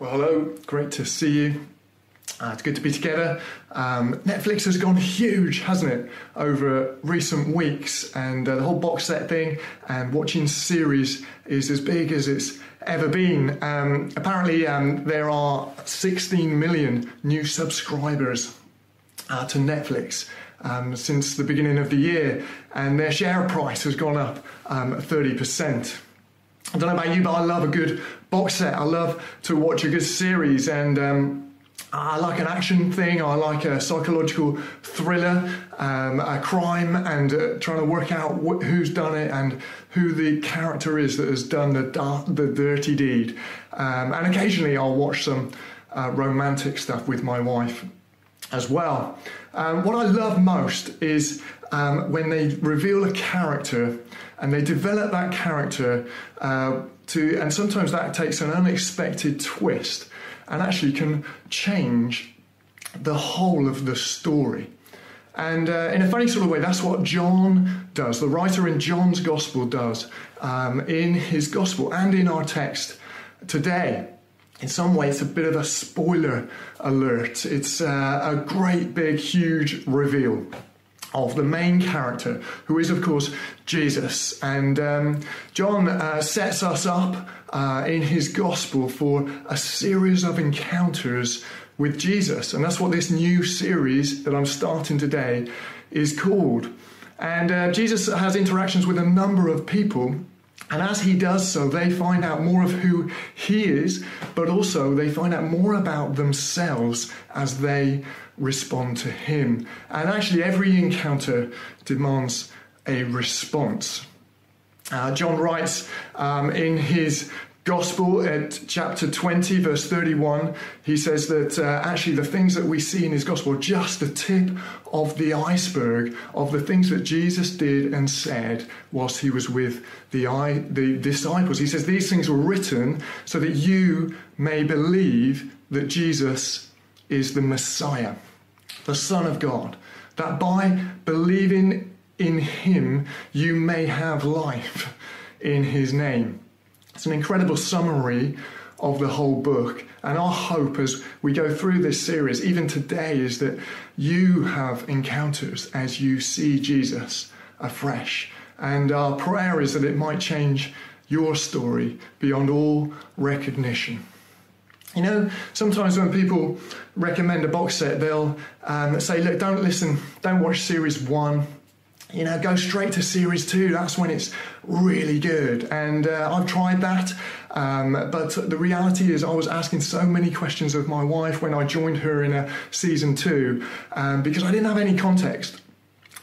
Well, hello, great to see you. Uh, it's good to be together. Um, Netflix has gone huge, hasn't it, over recent weeks, and uh, the whole box set thing and watching series is as big as it's ever been. Um, apparently, um, there are 16 million new subscribers uh, to Netflix. Um, since the beginning of the year, and their share price has gone up um, 30%. I don't know about you, but I love a good box set. I love to watch a good series, and um, I like an action thing. I like a psychological thriller, um, a crime, and uh, trying to work out wh- who's done it and who the character is that has done the da- the dirty deed. Um, and occasionally, I'll watch some uh, romantic stuff with my wife as well. Um, what I love most is um, when they reveal a character and they develop that character uh, to, and sometimes that takes an unexpected twist and actually can change the whole of the story. And uh, in a funny sort of way, that's what John does. The writer in John's gospel does um, in his gospel and in our text today in some way, it's a bit of a spoiler alert. It's uh, a great, big, huge reveal of the main character, who is, of course, Jesus. And um, John uh, sets us up uh, in his gospel for a series of encounters with Jesus. And that's what this new series that I'm starting today is called. And uh, Jesus has interactions with a number of people and as he does so, they find out more of who he is, but also they find out more about themselves as they respond to him. And actually, every encounter demands a response. Uh, John writes um, in his Gospel at chapter 20, verse 31, he says that uh, actually the things that we see in his Gospel are just the tip of the iceberg of the things that Jesus did and said whilst he was with the, the disciples. He says these things were written so that you may believe that Jesus is the Messiah, the Son of God, that by believing in him you may have life in his name. It's an incredible summary of the whole book. And our hope as we go through this series, even today, is that you have encounters as you see Jesus afresh. And our prayer is that it might change your story beyond all recognition. You know, sometimes when people recommend a box set, they'll um, say, look, don't listen, don't watch series one, you know, go straight to series two. That's when it's really good. And uh, I've tried that. Um, but the reality is, I was asking so many questions of my wife when I joined her in a season two um, because I didn't have any context.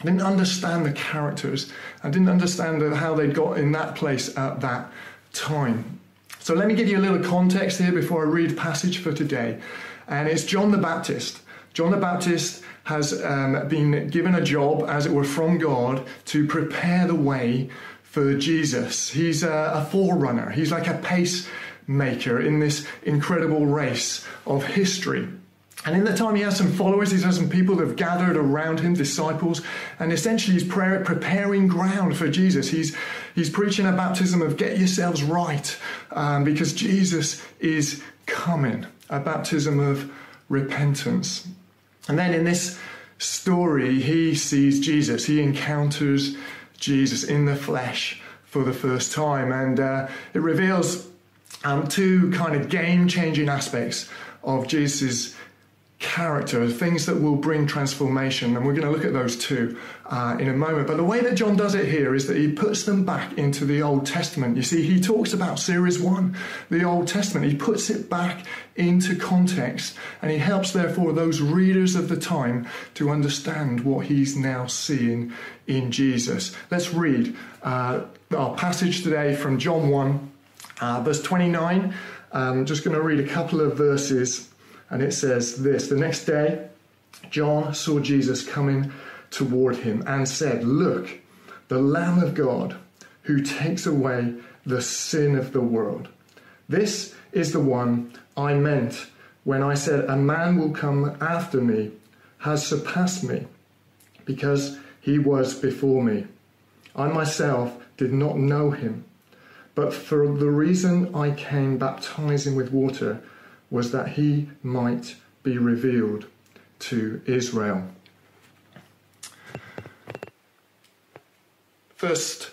I didn't understand the characters. I didn't understand how they'd got in that place at that time. So let me give you a little context here before I read passage for today. And it's John the Baptist. John the Baptist has um, been given a job, as it were, from God to prepare the way for Jesus. He's a, a forerunner, he's like a pacemaker in this incredible race of history. And in the time, he has some followers, he has some people that have gathered around him, disciples, and essentially he's prayer, preparing ground for Jesus. He's, he's preaching a baptism of get yourselves right um, because Jesus is coming, a baptism of repentance. And then in this story, he sees Jesus. He encounters Jesus in the flesh for the first time. And uh, it reveals um, two kind of game changing aspects of Jesus' character, things that will bring transformation. And we're going to look at those two uh, in a moment. But the way that John does it here is that he puts them back into the Old Testament. You see, he talks about series one, the Old Testament. He puts it back into context and he helps, therefore, those readers of the time to understand what he's now seeing in Jesus. Let's read uh, our passage today from John 1, uh, verse 29. I'm just going to read a couple of verses and it says this The next day, John saw Jesus coming toward him and said, Look, the Lamb of God who takes away the sin of the world. This is the one I meant when I said, A man will come after me, has surpassed me, because he was before me. I myself did not know him, but for the reason I came baptizing with water, was that he might be revealed to Israel. First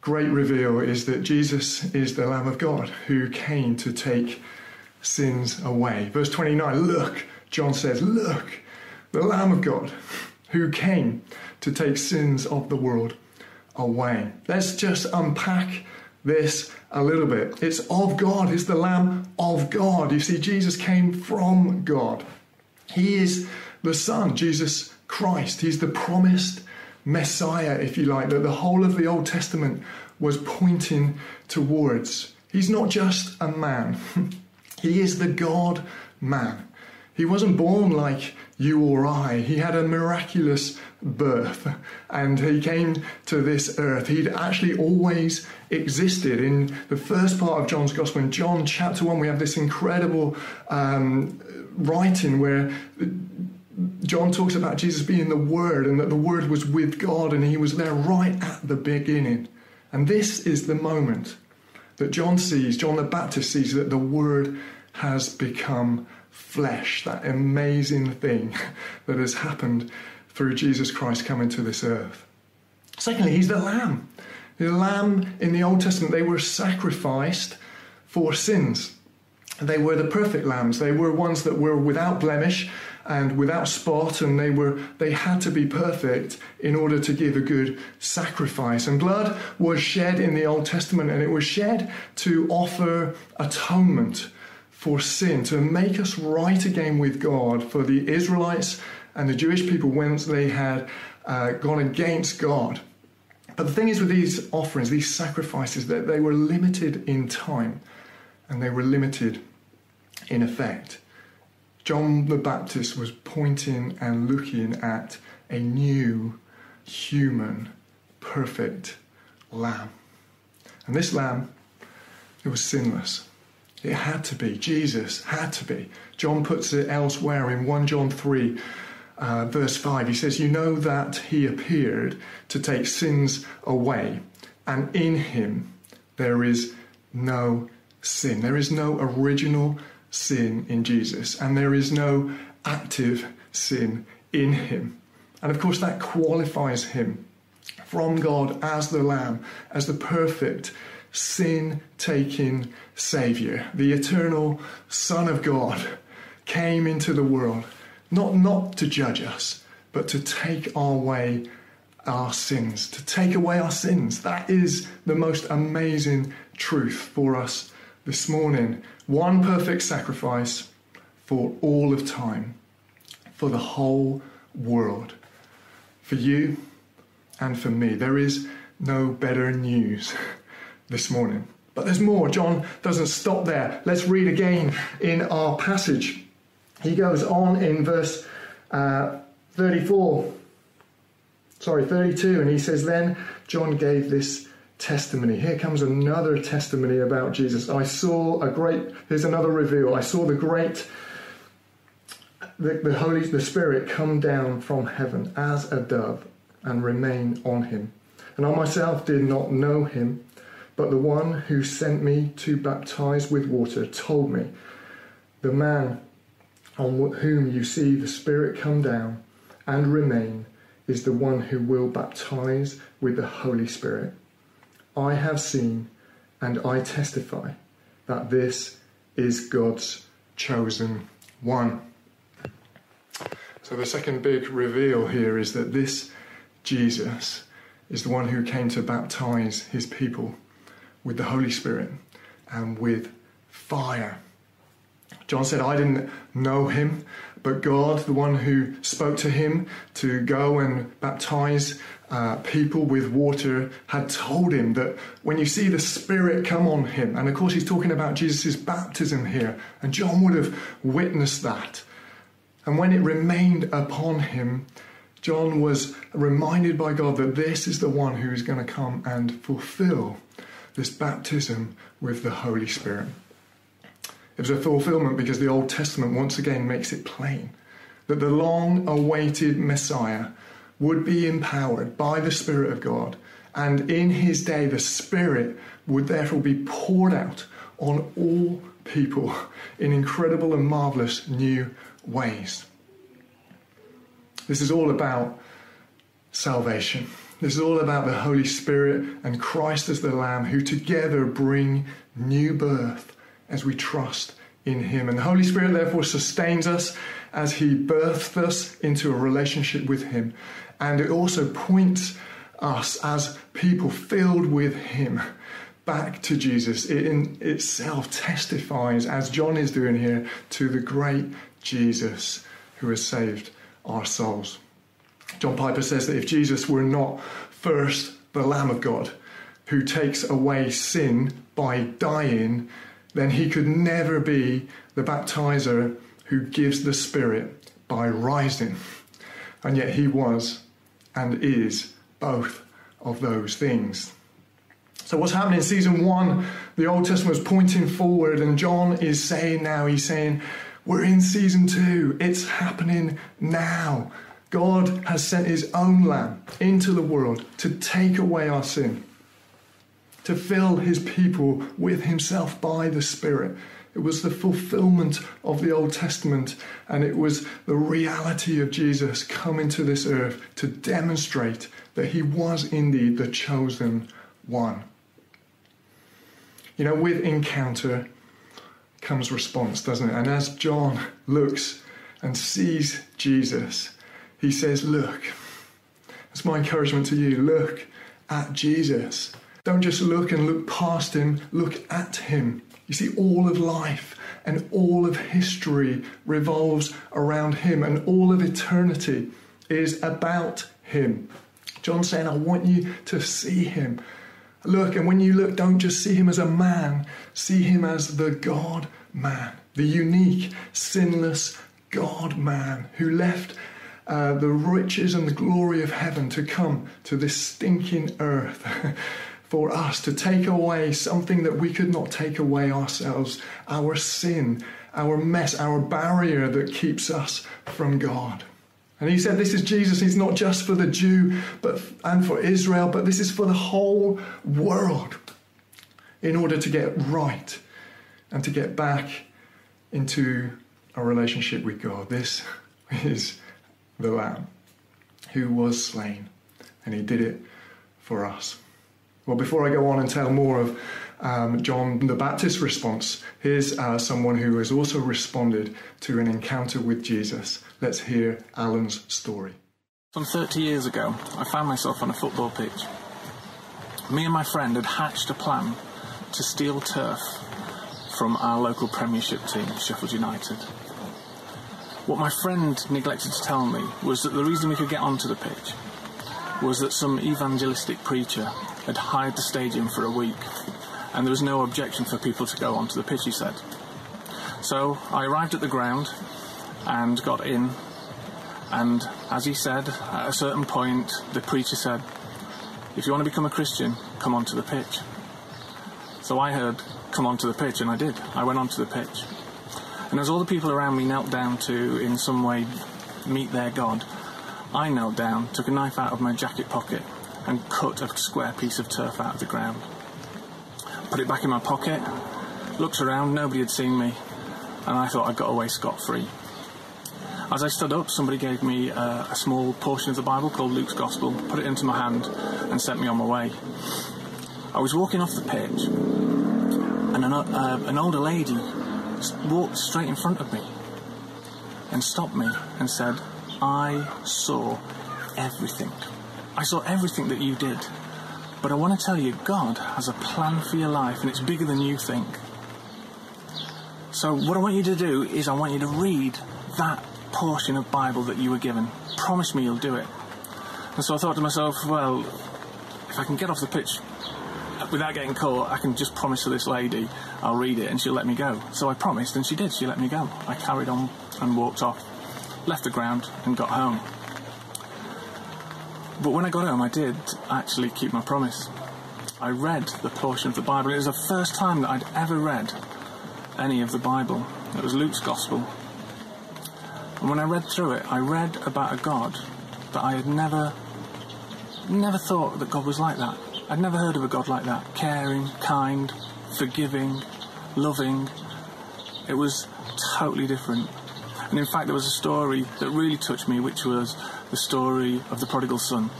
great reveal is that Jesus is the Lamb of God who came to take sins away. Verse 29 Look, John says, Look, the Lamb of God who came to take sins of the world away. Let's just unpack this a little bit. It's of God, it's the Lamb of God. You see, Jesus came from God. He is the Son, Jesus Christ. He's the promised Messiah, if you like, that the whole of the Old Testament was pointing towards. He's not just a man, he is the God man. He wasn't born like you or I. He had a miraculous birth and he came to this earth. He'd actually always existed. In the first part of John's Gospel, in John chapter 1, we have this incredible um, writing where John talks about Jesus being the Word and that the Word was with God and he was there right at the beginning. And this is the moment that John sees, John the Baptist sees that the Word has become flesh, that amazing thing that has happened through Jesus Christ coming to this earth. Secondly, he's the Lamb. The Lamb in the Old Testament, they were sacrificed for sins. They were the perfect lambs. They were ones that were without blemish and without spot, and they were they had to be perfect in order to give a good sacrifice. And blood was shed in the Old Testament, and it was shed to offer atonement for sin, to make us right again with God. For the Israelites and the Jewish people, when they had uh, gone against God. But the thing is with these offerings, these sacrifices, that they were limited in time and they were limited in effect. John the Baptist was pointing and looking at a new, human, perfect lamb. And this lamb, it was sinless. It had to be. Jesus had to be. John puts it elsewhere in 1 John 3, uh, verse 5. He says, You know that he appeared to take sins away, and in him there is no sin. There is no original sin in Jesus, and there is no active sin in him. And of course, that qualifies him from God as the Lamb, as the perfect, sin taking Saviour. The eternal Son of God came into the world, not, not to judge us, but to take our way our sins, to take away our sins. That is the most amazing truth for us this morning. One perfect sacrifice for all of time, for the whole world, for you and for me. There is no better news this morning. But there's more. John doesn't stop there. Let's read again in our passage. He goes on in verse uh, 34, sorry, 32, and he says, Then John gave this testimony. Here comes another testimony about Jesus. I saw a great, here's another reveal. I saw the great, the, the Holy, the Spirit come down from heaven as a dove and remain on him. And I myself did not know him, but the one who sent me to baptize with water told me, The man on whom you see the Spirit come down and remain is the one who will baptize with the Holy Spirit. I have seen and I testify that this is God's chosen one. So, the second big reveal here is that this Jesus is the one who came to baptize his people with the Holy Spirit and with fire. John said, I didn't know him, but God, the one who spoke to him to go and baptize uh, people with water, had told him that when you see the Spirit come on him, and of course he's talking about Jesus' baptism here, and John would have witnessed that. And when it remained upon him, John was reminded by God that this is the one who is going to come and fulfill this baptism with the Holy Spirit. It was a fulfillment because the Old Testament once again makes it plain that the long awaited Messiah would be empowered by the Spirit of God, and in his day the Spirit would therefore be poured out on all people in incredible and marvelous new ways. This is all about salvation. This is all about the Holy Spirit and Christ as the Lamb who together bring new birth as we trust in Him. And the Holy Spirit therefore sustains us as He births us into a relationship with Him. And it also points us as people filled with Him back to Jesus. It in itself testifies, as John is doing here, to the great Jesus who has saved our souls. John Piper says that if Jesus were not first the Lamb of God who takes away sin by dying, then he could never be the baptizer who gives the Spirit by rising. And yet he was and is both of those things. So, what's happening in season one? The Old Testament is pointing forward, and John is saying now, he's saying, We're in season two. It's happening now. God has sent his own Lamb into the world to take away our sin, to fill his people with himself by the Spirit. It was the fulfillment of the Old Testament, and it was the reality of Jesus coming to this earth to demonstrate that he was indeed the chosen one. You know, with encounter comes response, doesn't it? And as John looks and sees Jesus, he says, Look, that's my encouragement to you. Look at Jesus. Don't just look and look past him, look at him. You see, all of life and all of history revolves around him, and all of eternity is about him. John's saying, I want you to see him. Look, and when you look, don't just see him as a man, see him as the God man, the unique, sinless God man who left uh, the riches and the glory of heaven to come to this stinking earth. for us to take away something that we could not take away ourselves our sin, our mess, our barrier that keeps us from God. And he said, This is Jesus. He's not just for the Jew but, and for Israel, but this is for the whole world in order to get right and to get back into a relationship with God. This is the Lamb who was slain, and he did it for us. Well, before I go on and tell more of um, John the Baptist's response, here's uh, someone who has also responded to an encounter with Jesus Let's hear Alan's story. Some 30 years ago, I found myself on a football pitch. Me and my friend had hatched a plan to steal turf from our local Premiership team, Sheffield United. What my friend neglected to tell me was that the reason we could get onto the pitch was that some evangelistic preacher had hired the stadium for a week, and there was no objection for people to go onto the pitch, he said. So I arrived at the ground, and got in. And as he said, at a certain point, the preacher said, If you want to become a Christian, come onto the pitch. So I heard, Come onto the pitch, and I did. I went onto the pitch. And as all the people around me knelt down to, in some way, meet their God, I knelt down, took a knife out of my jacket pocket, and cut a square piece of turf out of the ground. Put it back in my pocket, looked around, nobody had seen me, and I thought I'd got away scot free. As I stood up, somebody gave me a, small portion of the Bible called Luke's Gospel, put it into my hand, and sent me on my way. I was walking off the pitch, and an, uh, an older lady walked straight in front of me and stopped me and said, I saw everything. I saw everything that you did. But I want to tell you, God has a plan for your life, and it's bigger than you think. So, what I want you to do is, I want you to read that portion of Bible that you were given. Promise me you'll do it. And so I thought to myself, well, if I can get off the pitch without getting caught, I can just promise to this lady I'll read it and she'll let me go. So I promised and she did. She let me go. I carried on and walked off, left the ground and got home. But when I got home, I did actually keep my promise. I read the portion of the Bible. It was the first time that I'd ever read any of the Bible. It was Luke's Gospel, and when I read through it, I read about a God that I had never, never thought that God was like that. I'd never heard of a God like that. Caring, kind, forgiving, loving, It was totally different. And in fact, there was a story that really touched me, which was the story of the prodigal son.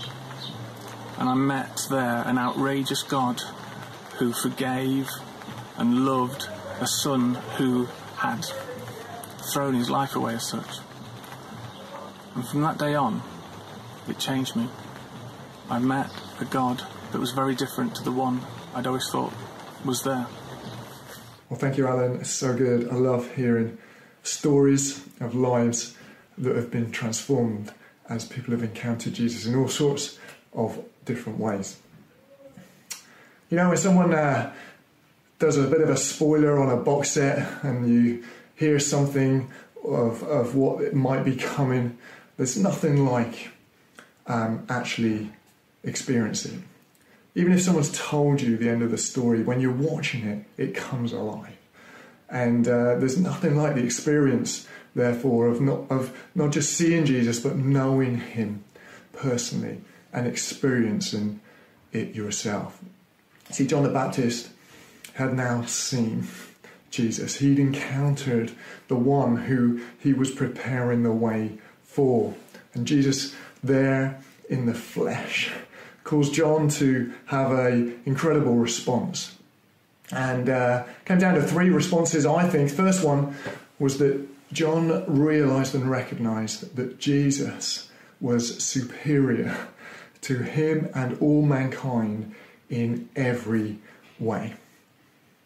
And I met there an outrageous God who forgave and loved a son who had thrown his life away as such. And from that day on, it changed me. I met a God that was very different to the one I'd always thought was there. Well, thank you, Alan. It's so good. I love hearing stories of lives that have been transformed as people have encountered Jesus in all sorts of different ways. You know, when someone uh, does a bit of a spoiler on a box set and you hear something of, of what might be coming, there's nothing like um, actually experiencing. Even if someone's told you the end of the story, when you're watching it, it comes alive. And uh, there's nothing like the experience, therefore, of not, of not just seeing Jesus, but knowing Him personally and experiencing it yourself. See, John the Baptist had now seen Jesus. He'd encountered the one who he was preparing the way for. And Jesus, there in the flesh, caused John to have an incredible response. And uh, came down to three responses, I think. First one was that John realized and recognized that Jesus was superior to him and all mankind in every way.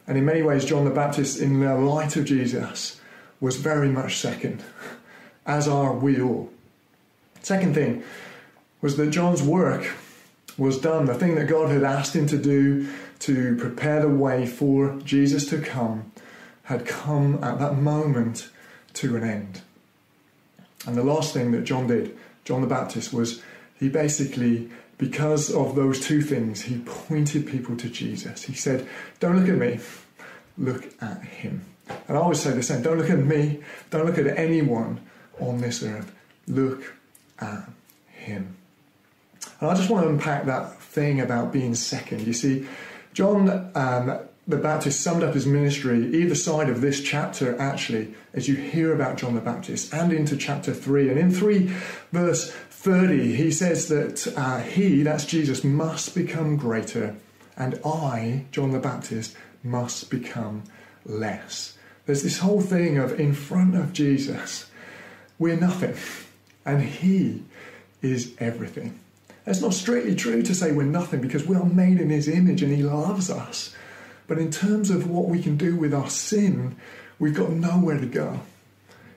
And in many ways, John the Baptist, in the light of Jesus, was very much second, as are we all. Second thing was that John's work was done. The thing that God had asked him to do to prepare the way for Jesus to come had come at that moment to an end. And the last thing that John did, John the Baptist, was he basically, because of those two things, he pointed people to Jesus. He said, Don't look at me, look at him. And I always say the same don't look at me, don't look at anyone on this earth, look at him. And I just want to unpack that thing about being second. You see, John um, the Baptist summed up his ministry either side of this chapter, actually, as you hear about John the Baptist, and into chapter 3. And in 3, verse 30, he says that uh, he, that's Jesus, must become greater, and I, John the Baptist, must become less. There's this whole thing of in front of Jesus, we're nothing, and he is everything. It's not strictly true to say we're nothing because we are made in His image and He loves us. But in terms of what we can do with our sin, we've got nowhere to go.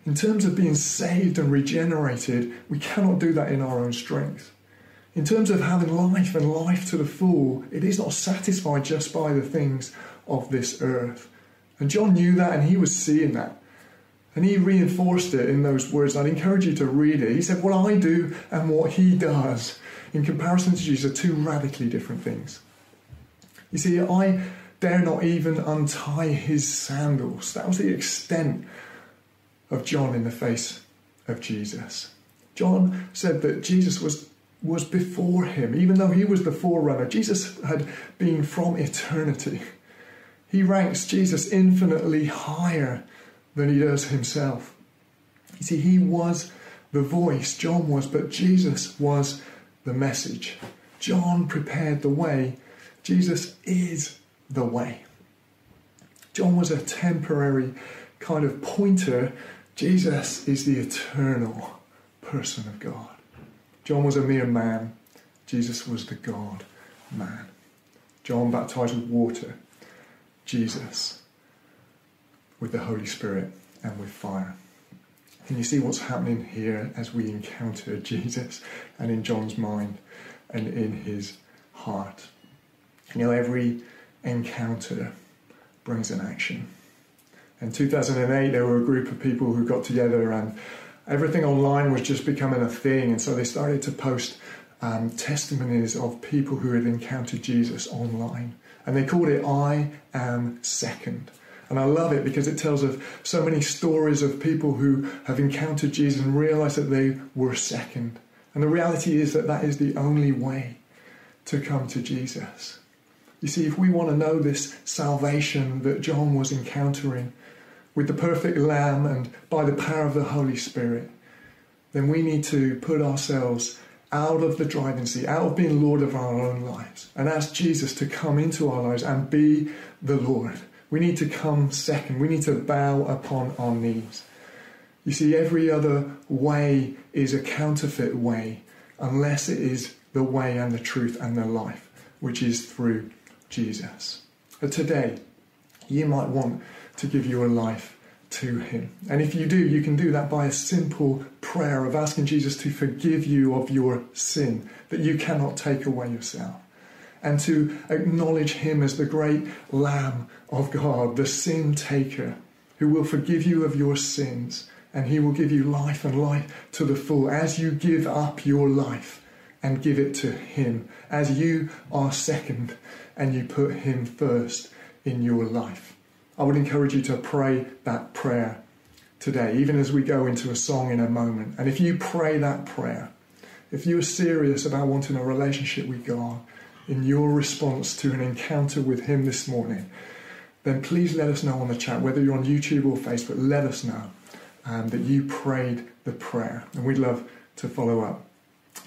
In terms of being saved and regenerated, we cannot do that in our own strength. In terms of having life and life to the full, it is not satisfied just by the things of this earth. And John knew that and he was seeing that. And he reinforced it in those words. I'd encourage you to read it. He said, What I do and what he does in comparison to Jesus are two radically different things. You see, I dare not even untie his sandals. That was the extent of John in the face of Jesus. John said that Jesus was, was before him, even though he was the forerunner. Jesus had been from eternity. He ranks Jesus infinitely higher than he does himself. You see, he was the voice, John was, but Jesus was the message. John prepared the way. Jesus is the way. John was a temporary kind of pointer. Jesus is the eternal person of God. John was a mere man. Jesus was the God man. John baptized with water. Jesus with the Holy Spirit and with fire. Can you see what's happening here as we encounter Jesus and in John's mind and in his heart? You know, every encounter brings an action. In 2008, there were a group of people who got together and everything online was just becoming a thing. And so they started to post um, testimonies of people who had encountered Jesus online. And they called it I Am Second. And I love it because it tells of so many stories of people who have encountered Jesus and realized that they were second. And the reality is that that is the only way to come to Jesus. You see, if we want to know this salvation that John was encountering, with the perfect Lamb and by the power of the Holy Spirit, then we need to put ourselves out of the driving seat, out of being Lord of our own lives, and ask Jesus to come into our lives and be the Lord. We need to come second. We need to bow upon our knees. You see, every other way is a counterfeit way unless it is the way and the truth and the life, which is through Jesus. But today, you might want to give your life to Him. And if you do, you can do that by a simple prayer of asking Jesus to forgive you of your sin that you cannot take away yourself. And to acknowledge Him as the great Lamb of God, the sin taker, who will forgive you of your sins and He will give you life and life to the full as you give up your life and give it to Him, as you are second and you put Him first in your life. I would encourage you to pray that prayer today, even as we go into a song in a moment. And if you pray that prayer, if you are serious about wanting a relationship with God in your response to an encounter with Him this morning, then please let us know on the chat, whether you're on YouTube or Facebook, let us know um, that you prayed the prayer. And we'd love to follow up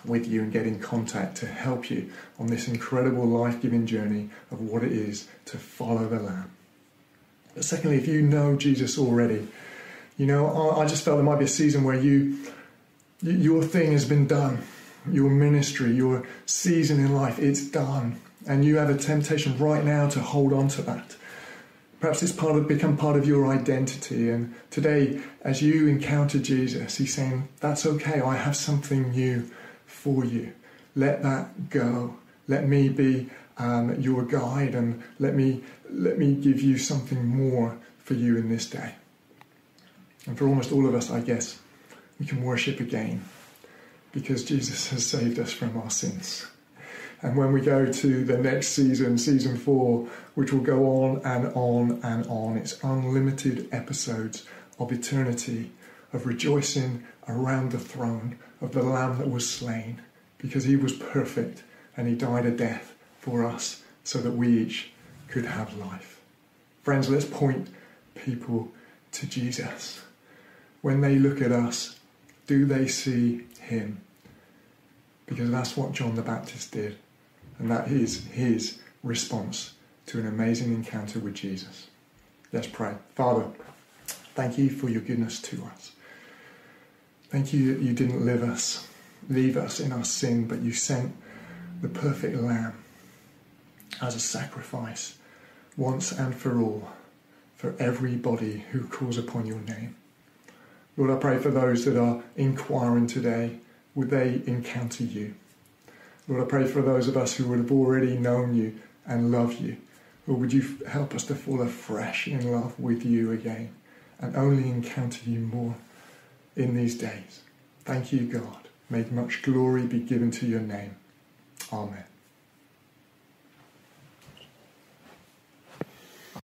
with you and get in contact to help you on this incredible life giving journey of what it is to follow the Lamb. But secondly, if you know Jesus already, you know, I, I just felt there might be a season where you, your thing has been done, your ministry, your season in life, it's done. And you have a temptation right now to hold on to that. Perhaps it's part of become part of your identity. And today, as you encounter Jesus, he's saying, That's okay, I have something new for you. Let that go. Let me be um, your guide and let me let me give you something more for you in this day. And for almost all of us, I guess, we can worship again because Jesus has saved us from our sins. And when we go to the next season, season four, which will go on and on and on, it's unlimited episodes of eternity, of rejoicing around the throne of the Lamb that was slain, because he was perfect and he died a death for us so that we each could have life. Friends, let's point people to Jesus. When they look at us, do they see him? Because that's what John the Baptist did. And that is his response to an amazing encounter with Jesus. Let's pray. Father, thank you for your goodness to us. Thank you that you didn't leave us, leave us in our sin, but you sent the perfect lamb as a sacrifice once and for all for everybody who calls upon your name. Lord, I pray for those that are inquiring today, would they encounter you? Lord, I pray for those of us who would have already known you and love you. Lord, would you help us to fall afresh in love with you again and only encounter you more in these days. Thank you, God. May much glory be given to your name. Amen.